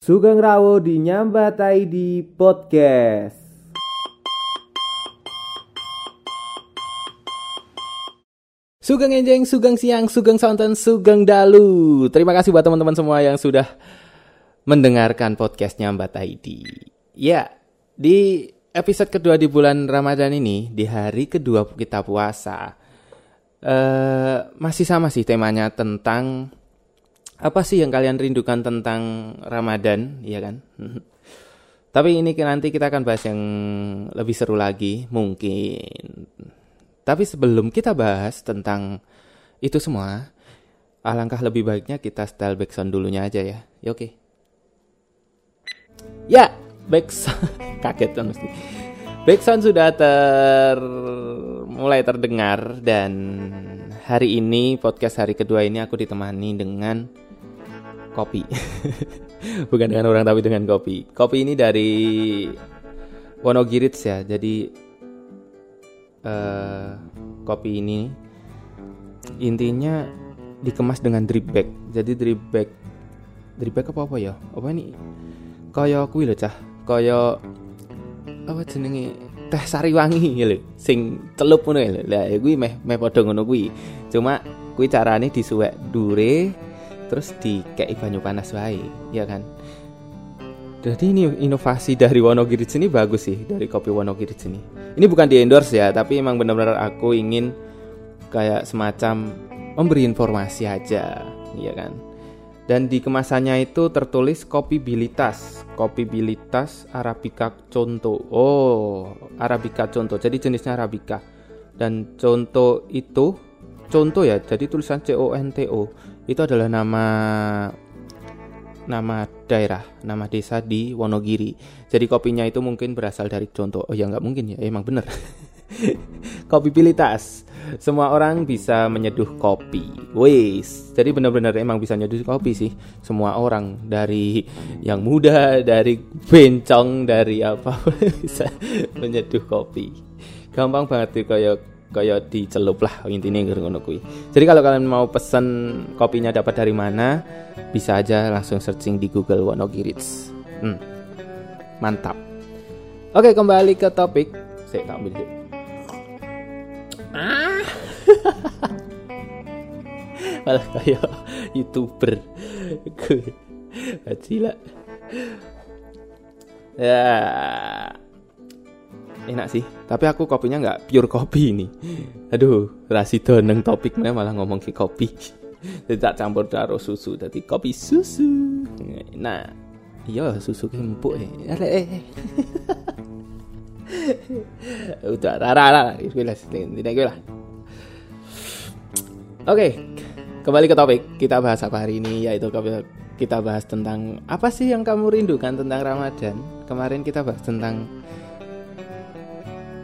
Sugeng Rawo di Nyambatai di podcast. Sugeng Enjeng, Sugeng Siang, Sugeng Sonten, Sugeng Dalu. Terima kasih buat teman-teman semua yang sudah mendengarkan podcastnya Mbak Taidi. Ya, di episode kedua di bulan Ramadan ini, di hari kedua kita puasa, eh masih sama sih temanya tentang apa sih yang kalian rindukan tentang Ramadan, iya kan? Tapi ini nanti kita akan bahas yang lebih seru lagi, mungkin. Tapi sebelum kita bahas tentang itu semua, alangkah lebih baiknya kita style backsound dulunya aja ya. Ya oke. Ya, backsound kaget kan mesti. Backsound sudah ter mulai terdengar dan hari ini podcast hari kedua ini aku ditemani dengan kopi. Bukan dengan orang tapi dengan kopi. Kopi ini dari Wonogirits ya. Jadi uh, kopi ini intinya dikemas dengan drip bag. Jadi drip bag drip bag apa apa ya? Apa ini? Kaya kuwi lho cah. Kaya apa jenenge teh sari wangi lho sing celup ngono lho. Lah kuwi meh meh padha ngono kuwi. Cuma kuwi carane disuwek dure terus dikei banyu panas wae, ya kan? Jadi ini inovasi dari Wonogiri ini bagus sih dari kopi Wonogiri ini. Ini bukan di endorse ya, tapi emang benar-benar aku ingin kayak semacam memberi informasi aja, ya kan? Dan di kemasannya itu tertulis kopi bilitas, kopi bilitas Arabica contoh. Oh, Arabica contoh. Jadi jenisnya Arabica. Dan contoh itu contoh ya, jadi tulisan C O N T O itu adalah nama nama daerah, nama desa di Wonogiri. Jadi kopinya itu mungkin berasal dari contoh. Oh ya nggak mungkin ya, emang bener. kopi pilitas. Semua orang bisa menyeduh kopi. Wes, jadi benar-benar emang bisa menyeduh kopi sih. Semua orang dari yang muda, dari bencong, dari apa bisa menyeduh kopi. Gampang banget tuh kayak kayak dicelup lah intinya ngono kuwi. Jadi kalau kalian mau pesen kopinya dapat dari mana, bisa aja langsung searching di Google Wonogirits. Hmm. Mantap. Oke, kembali ke topik. Saya tak ambil Ah. Malah kayak YouTuber. Gila. Ya, enak sih. Tapi aku kopinya nggak pure kopi ini. Aduh rasi doneng topiknya malah ngomong ke kopi. Tidak campur taruh susu jadi kopi susu. Nah iya susu empuk eh udah rara rara tidak gue lah oke kembali ke topik kita bahas apa hari ini yaitu kita bahas tentang apa sih yang kamu rindukan tentang Ramadan? Kemarin kita bahas tentang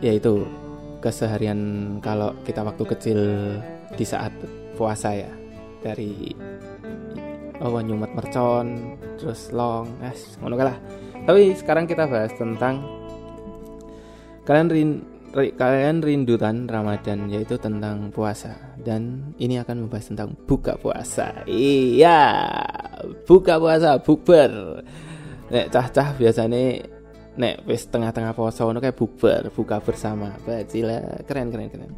yaitu keseharian kalau kita waktu kecil di saat puasa ya. Dari oh nyumet mercon terus long es ngono lah tapi sekarang kita bahas tentang kalian rin, kalian rindu kan Ramadan yaitu tentang puasa. Dan ini akan membahas tentang buka puasa. Iya buka puasa bukber. Cah-cah biasanya nek wis tengah-tengah poso ngono kayak bukber, buka bersama. Bajila, keren keren keren.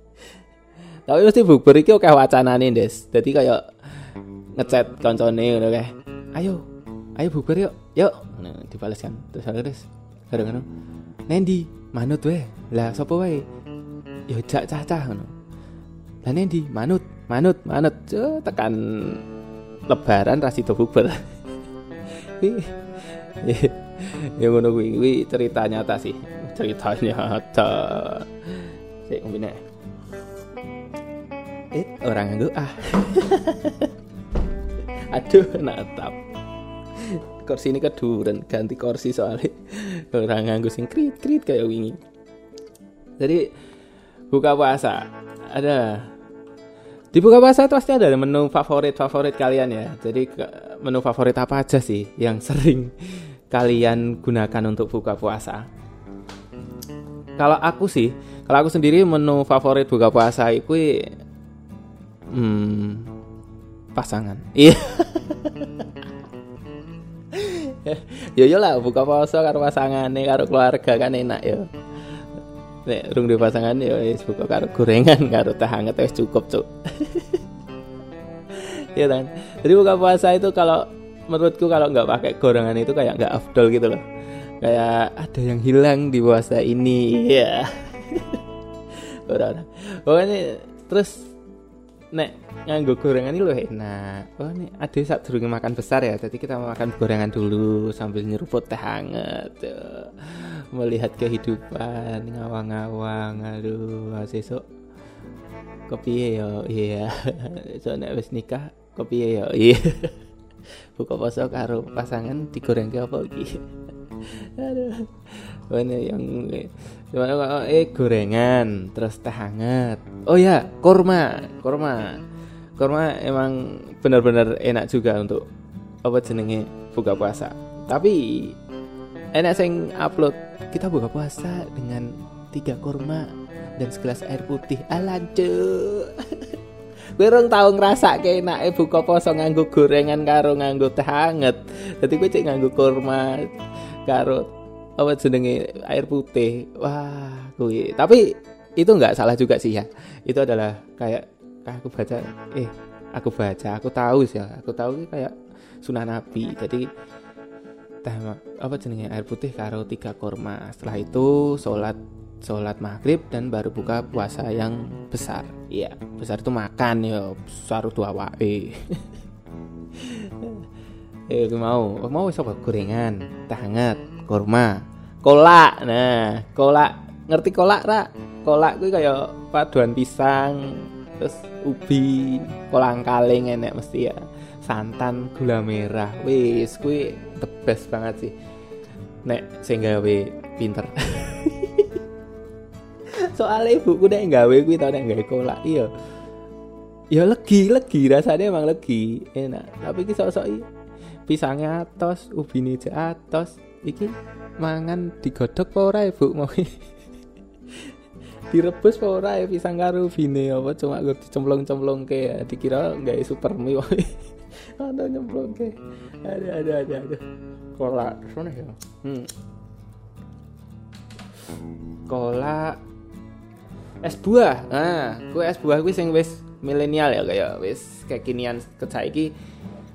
Tapi mesti bukber iki oke wacanane, Des. Dadi kayak ngechat koncone ngono kae. Ayo, ayo bukber yuk. Yuk. Nah, dibales kan. Terus terus kadang-kadang Nendi, manut wae. Lah sapa wae? Ya cak cah-cah ngono. Lah Nendi, manut, manut, manut. Cuk, tekan lebaran rasido bukber. ya ngono kuwi. Kuwi cerita nyata sih. Cerita nyata. Sik ngombe eh orang nganggo ah. Aduh natap. Kursi ini keduren ganti kursi soalnya. Orang nganggo sing krit krit kayak wingi. Jadi buka puasa. Ada. Di buka puasa itu pasti ada menu favorit favorit kalian ya. Jadi menu favorit apa aja sih yang sering kalian gunakan untuk buka puasa? Kalau aku sih, kalau aku sendiri menu favorit buka puasa itu hmm, pasangan. Iya. yo yo lah buka puasa karo pasangane karo keluarga kan enak yo nek rung di pasangan yo wis buka karo gorengan karo teh hangat wis cukup cuk ya kan jadi buka puasa itu kalau menurutku kalau nggak pakai gorengan itu kayak nggak afdol gitu loh. Kayak ada yang hilang di puasa ini. Ya orang pokoknya terus nek nganggo gorengan ini loh enak. Oh nih ada saat dulu makan besar ya jadi kita makan gorengan dulu sambil nyeruput teh hangat tuh. melihat kehidupan ngawang-ngawang aduh sesuk kopi ya iya. Soalnya wis nikah kopi ya iya buka puasa karo pasangan digoreng ke apa iki? Aduh mana yang gimana eh gorengan terus teh hangat. Oh ya korma korma. Korma emang benar-benar enak juga untuk apa jenenge buka puasa. Tapi enak sing upload kita buka puasa dengan tiga korma dan segelas air putih. Alancu Rong tau ngerasa kayak enak eh buka poso nganggo gorengan karo nganggo teh hangat. Gue cek nganggo kurma karo apa jenenge air putih. Wah, gue. Tapi itu nggak salah juga sih ya. Itu adalah kayak aku baca eh aku baca, aku tahu sih ya. Aku tahu kayak sunnah Nabi. Jadi teh apa jenenge? Air putih karo tiga kurma. Setelah itu sholat sholat maghrib dan baru buka puasa yang besar. Iya besar itu makan ya. Besar dua wae eh mau? Mau apa? Gorengan teh hangat kurma kolak. Nah kolak. Ngerti kolak ra? Kolak gue kayak paduan pisang terus ubi kolang kaling enek mesti ya. Santan gula merah. Wis gue the best banget sih. Nek sehingga gawe pinter. Soalnya ibuku nek gawe kuwi tau nek gawe kolak iya. Ya legi legi rasanya emang legi enak. Tapi ki sok-sok pisangnya atos ubine je atos iki mangan digodok apa ora ibu? Mau direbus apa ora ya pisang karo ubine apa cuma gue dicemplung-cemplung ke ya dikira nggak super mie ada nyemplung ke ada ada ada ada. Kolak sana ya. Hmm. kolak es buah nah kue es buah kue sing wis milenial ya kayak wis kekinian kecaiki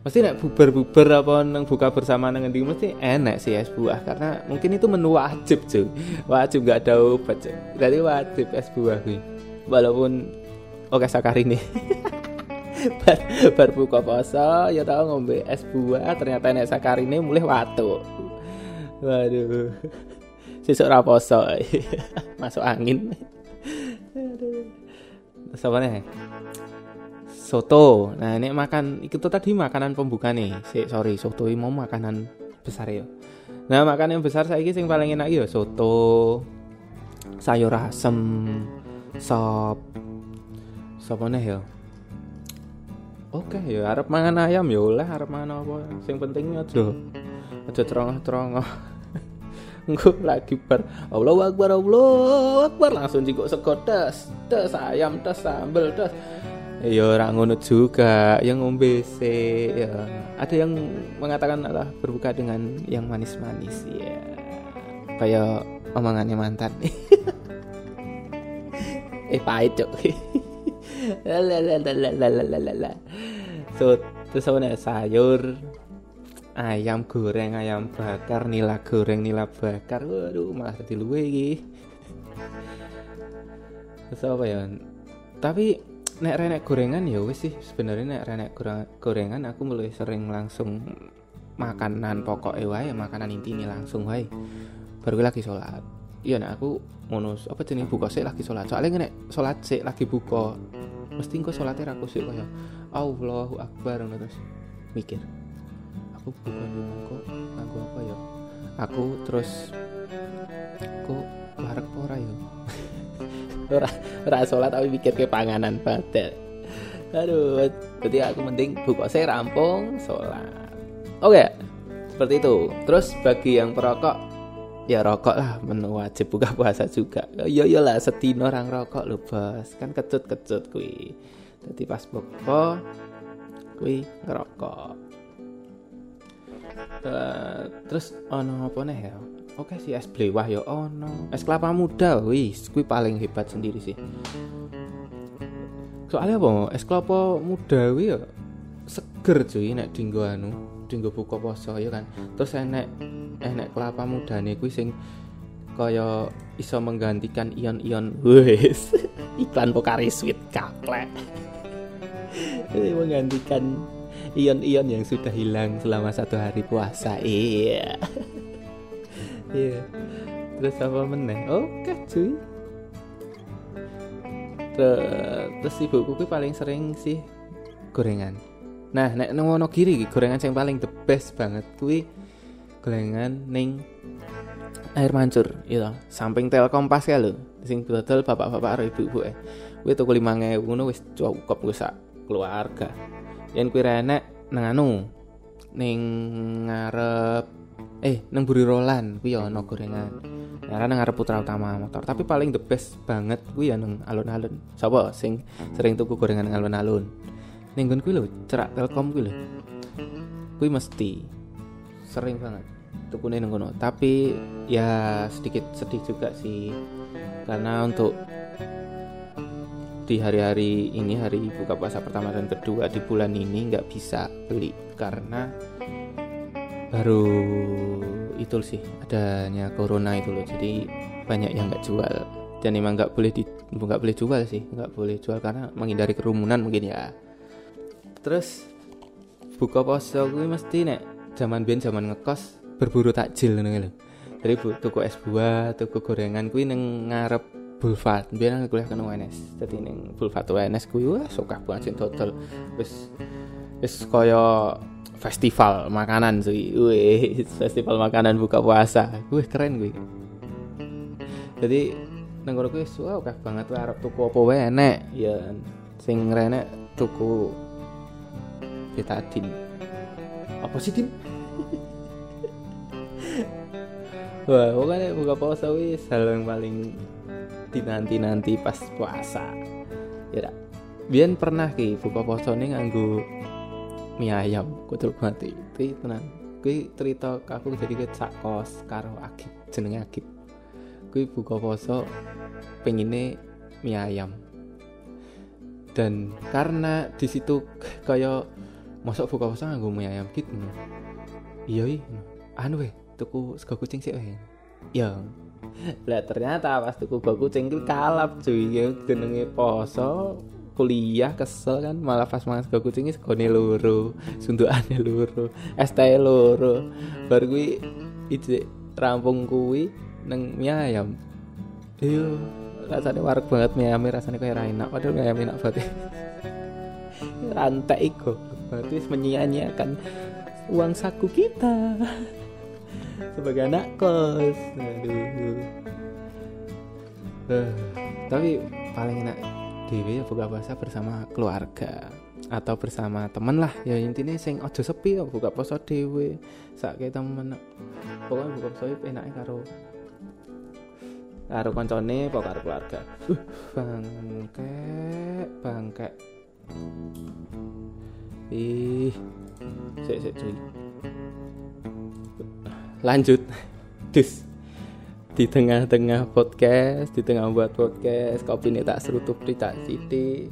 mesti nek bubar-bubar apa neng buka bersama neng ngendi mesti enak sih es buah karena mungkin itu menu wajib cuy. Wajib gak ada obat cuy. Jadi wajib es buah kuwi. Walaupun oke sakar ini bar, bar buka puasa ya tau ngombe es buah ternyata nek sakar ini mulai watu waduh sesuk raposo masuk angin apa nih? Soto. Nah, ini makan itu tadi makanan pembuka nih. Si, sorry, soto ini mau makanan besar ya. Nah, makanan yang besar saya yang paling enak ya soto, sayur asem, sop. Sop nih ya? Oke ya, harap mangan ayam ya oleh, harap mangan apa. Yang penting aja. Aja terongah-terongah. Engko lagi bar. Allah Akbar Allah Akbar. Langsung jiko sego tes tes ayam tes sambel tes ya orang ngono juga. Yang ngombe se ya. Ada yang mengatakan adalah berbuka dengan yang manis-manis. Ya. Kayak omongannya mantan. Eh pahit cok so terus apa sayur ayam goreng ayam bakar nila goreng nila bakar. Waduh malah jadi luwe iki. Terus apa ya? Tapi nek renek gorengan ya wis sih sebenarnya nek renek gorengan aku mulai sering langsung makanan pokok wae makanan inti ini langsung wae. Baru lagi sholat. Iya nek aku monus apa jenis buka sih lagi sholat. Soalnya nek sholat sih lagi buka mesti kok sholatnya rakus sih kayak Allahu Akbar terus mikir aku bukan kok aku apa ya? Aku terus kok barek ora ya? Ora ora sholat tapi mikir ke panganan pada aduh jadi aku mending buka saya rampung sholat. Oke seperti itu. Terus bagi yang perokok ya rokok lah menu wajib buka puasa juga. Yo yo lah setino orang rokok lo bos. Kan kecut kecut kui jadi pas buka kui ngerokok. Uh, terus ono apa nih ya? Oke sih es blewah ya ono. Es kelapa muda wis. Kui paling hebat sendiri sih. Soalnya apa? Es kelapa muda wi ya seger cuy nek dinggo anu dinggo buka poso ya kan? Terus enek enek kelapa muda nih kui sing kaya iso menggantikan ion-ion. Wes iklan Pokari Sweet kaplek menggantikan ion-ion yang sudah hilang selama satu hari puasa iya. Iya. Terus apa meneh? Oke cuy. Terus ibuku kuwi paling sering sih gorengan nah nek nang kiri gorengan yang paling the best banget kuwi gorengan ning air mancur gitu samping telkom pas ya lo sing dodol bapak-bapak karo ibu-ibu eh kuwi tuku 5000 ngono wis cukup wis sak keluarga. Yen kuwi renek nang anu ning ngarep eh nang Buri Roland kuwi ya ono gorengan. Ya nang ngarep Putra Utama motor tapi paling the best banget kuwi ya nang alun-alun. Sapa sing sering tuku gorengan nang alun-alun ning kuwi lho cerak telkom kuwi lho. Kuwi mesti sering banget tukune nang kono tapi ya sedikit sedih juga sih karena untuk di hari-hari ini hari buka puasa pertama dan kedua di bulan ini nggak bisa beli karena baru itu sih adanya corona itu loh jadi banyak yang nggak jual. Dan emang nggak boleh di nggak boleh jual sih nggak boleh jual karena menghindari kerumunan mungkin ya terus buka puasa gue mesti nek zaman biyen zaman ngekos berburu takjil ngono lho. Jadi bu, tuku es buah, tuku gorengan kuwi ning ngarep Bulfat. Biar aku kuliah kan UNS. Dadi ning Bulfat UNS kuwi wah sokah banget sing total wis wis kaya festival makanan sih. Wih, festival makanan buka puasa. Wih, keren kuwi. Jadi nang kono kuwi wah akeh banget arep tuku apa wae enek ya sing renek tuku betadin. Apa sih, Din? Wah, pokoknya buka puasa wis hal yang paling dinanti-nanti pas puasa. Ya dak. Biyen pernah ki buka puasa ning nganggo mie ayam, kudu mati. Kuwi tenan. Kuwi cerita aku jadi ke sak kos karo Agit, jenenge Agit. Kuwi buka puasa pengine mie ayam. Dan karena di situ kaya masuk buka puasa nganggo mie ayam gitu. Iya, iya. Anu weh, tuku sego kucing sih eh ya lah ternyata pas tuku sego kucing itu kalap cuy. Ya jenenge poso kuliah kesel kan. Malah pas mangan sego kucing itu segone loro sundukane loro es teh loro. Baru gue itu rampung kuwi neng mie ayam. Iya rasanya warak banget mie ayam rasanya kayak enak. Padahal mie ayam enak banget. Rantai kok berarti menyia-nyiakan uang saku kita sebagai anak kos. Aduh. Uh, tapi paling enak dewi ya buka puasa bersama keluarga atau bersama temen lah. Ya intinya sing ojo sepi ya buka puasa dewi saat kita temen. Pokoknya buka puasa enaknya karo karo koncone karo keluarga? Uh bangke bangke ih. Sik sik cuy lanjut. Dus. Di tengah-tengah podcast di tengah buat podcast kopi ini tak serutup di tak siti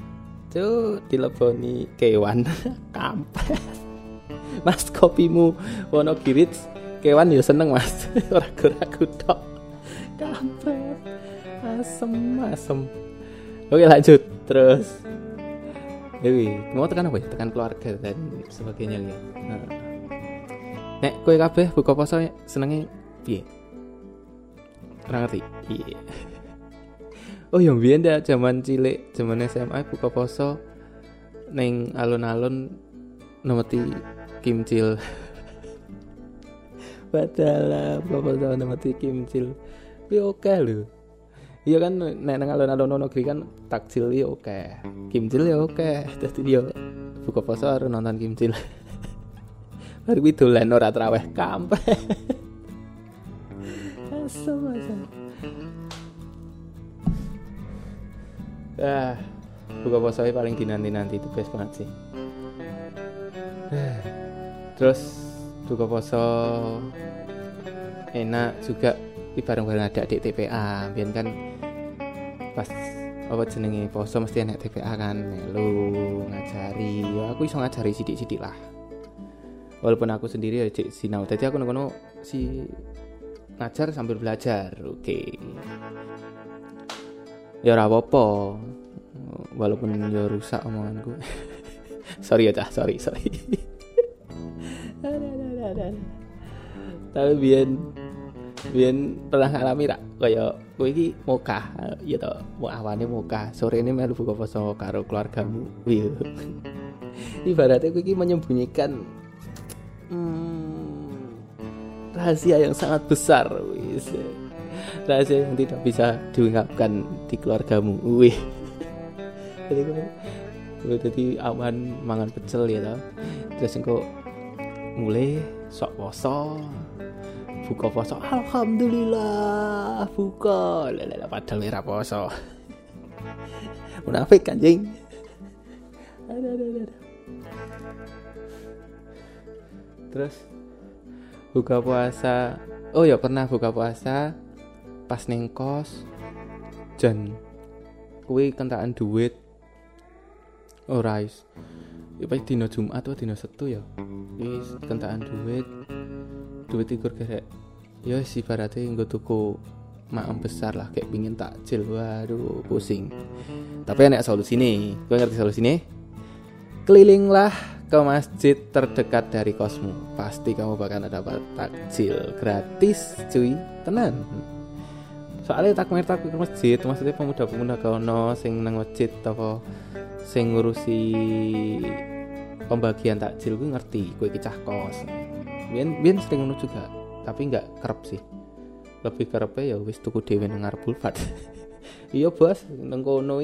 tuh dileboni kewan. Kampret. Mas kopimu wono kirit. Kewan ya seneng mas. Ragu-ragu tok. Kampret. Asem asem. Oke lanjut. Terus Dewi, mau tekan apa ya? Tekan keluarga dan sebagainya ya. Nah nek kue kabeh buka puasa senenge piye? Ora ngerti. Iya oh yang biyen dah zaman cilik zaman SMA buka puasa neng alun-alun nemeti kimcil. Padahal buka puasa nemeti kimcil. Ya oke lho iya kan nek nang alun-alun negeri kan takjil ya oke kimcil ya oke dadi dia buka puasa harus nonton kimcil Baru kuwi dolan ora traweh kampret. Asem asem. Ah, buka puasa paling dinanti-nanti itu best banget sih. Terus buka poso enak juga bareng-bareng ada di TPA biar kan pas apa jenenge poso mesti enak TPA kan melu ngajari. Ya aku iso ngajari sidik-sidik lah. Walaupun aku sendiri ya cek sinau. Tadi aku ngono si ngajar sambil belajar oke. Okay. ya apa walaupun ya rusak omonganku. Sorry ya cah sorry sorry. Tapi biar biar pernah ngalami tak kaya kowe iki ya to. Mau awane moka sore ini melu buka poso karo keluargamu. Iya. Ibaratnya kowe iki menyembunyikan hmm, rahasia yang sangat besar wis. Rahasia yang tidak bisa diungkapkan di keluargamu. Wih. Jadi gue jadi awan mangan pecel ya tau terus engko mulai sok poso buka poso alhamdulillah buka lele padahal ora poso munafik anjing. Ada ada ada terus buka puasa. Oh ya pernah buka puasa pas neng kos. Kuwi kentaan duit. Oh, is Ipa dino Jumat atau dino Setu ya. Kentaan duit duit ikur gerek ya si ibaratnya gue tuku maam besar lah kayak pingin takjil. Waduh pusing. Tapi enak solusi nih gue ngerti solusi nih kelilinglah ke masjid terdekat dari kosmu. Pasti kamu bakal dapat takjil gratis cuy. Tenan. Soalnya takmir takmir masjid maksudnya pemuda-pemuda kono sing nang masjid apa sing ngurusi pembagian takjil gue ngerti. Gue kicah kos bian bian sering ngono juga tapi nggak kerap sih. Lebih kerap ya wis tuku dewi nengar pulpat iya bos nang kono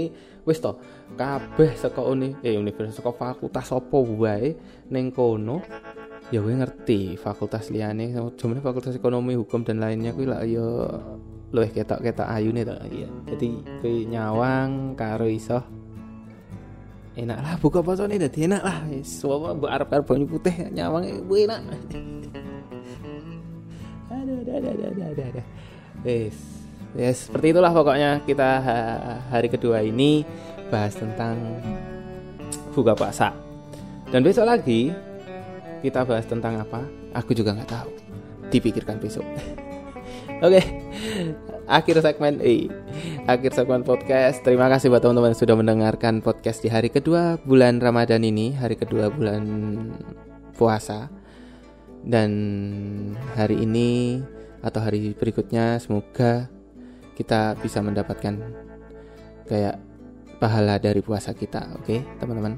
wis to kabeh saka uni eh universitas saka fakultas apa wae ning kono ya gue ngerti fakultas liane cuman fakultas ekonomi hukum dan lainnya kuwi lah ya luwih ketok-ketok ayune to iya. Jadi nyawang karo iso enak lah buka nih dadi enak lah semua mbok arep-arep banyu putih nyawang bu enak ada ada ada ada ada ada yes yes seperti itulah pokoknya kita hari kedua ini bahas tentang buka puasa. Dan besok lagi kita bahas tentang apa? Aku juga nggak tahu. Dipikirkan besok. Oke okay. akhir segmen eh akhir segmen podcast. Terima kasih buat teman-teman sudah mendengarkan podcast di hari kedua bulan Ramadan ini hari kedua bulan puasa. Dan hari ini atau hari berikutnya semoga kita bisa mendapatkan kayak pahala dari puasa kita oke okay, teman-teman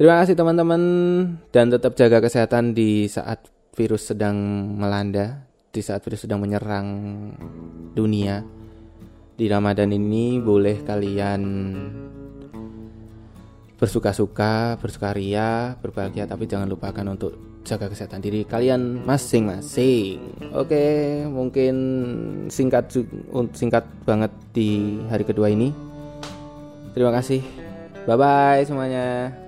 terima kasih teman-teman. Dan tetap jaga kesehatan di saat virus sedang melanda di saat virus sedang menyerang dunia di Ramadan ini boleh kalian bersuka-suka, bersukaria, berbahagia tapi jangan lupakan untuk jaga kesehatan diri kalian masing-masing. Oke, mungkin singkat singkat banget di hari kedua ini. Terima kasih. Bye bye semuanya.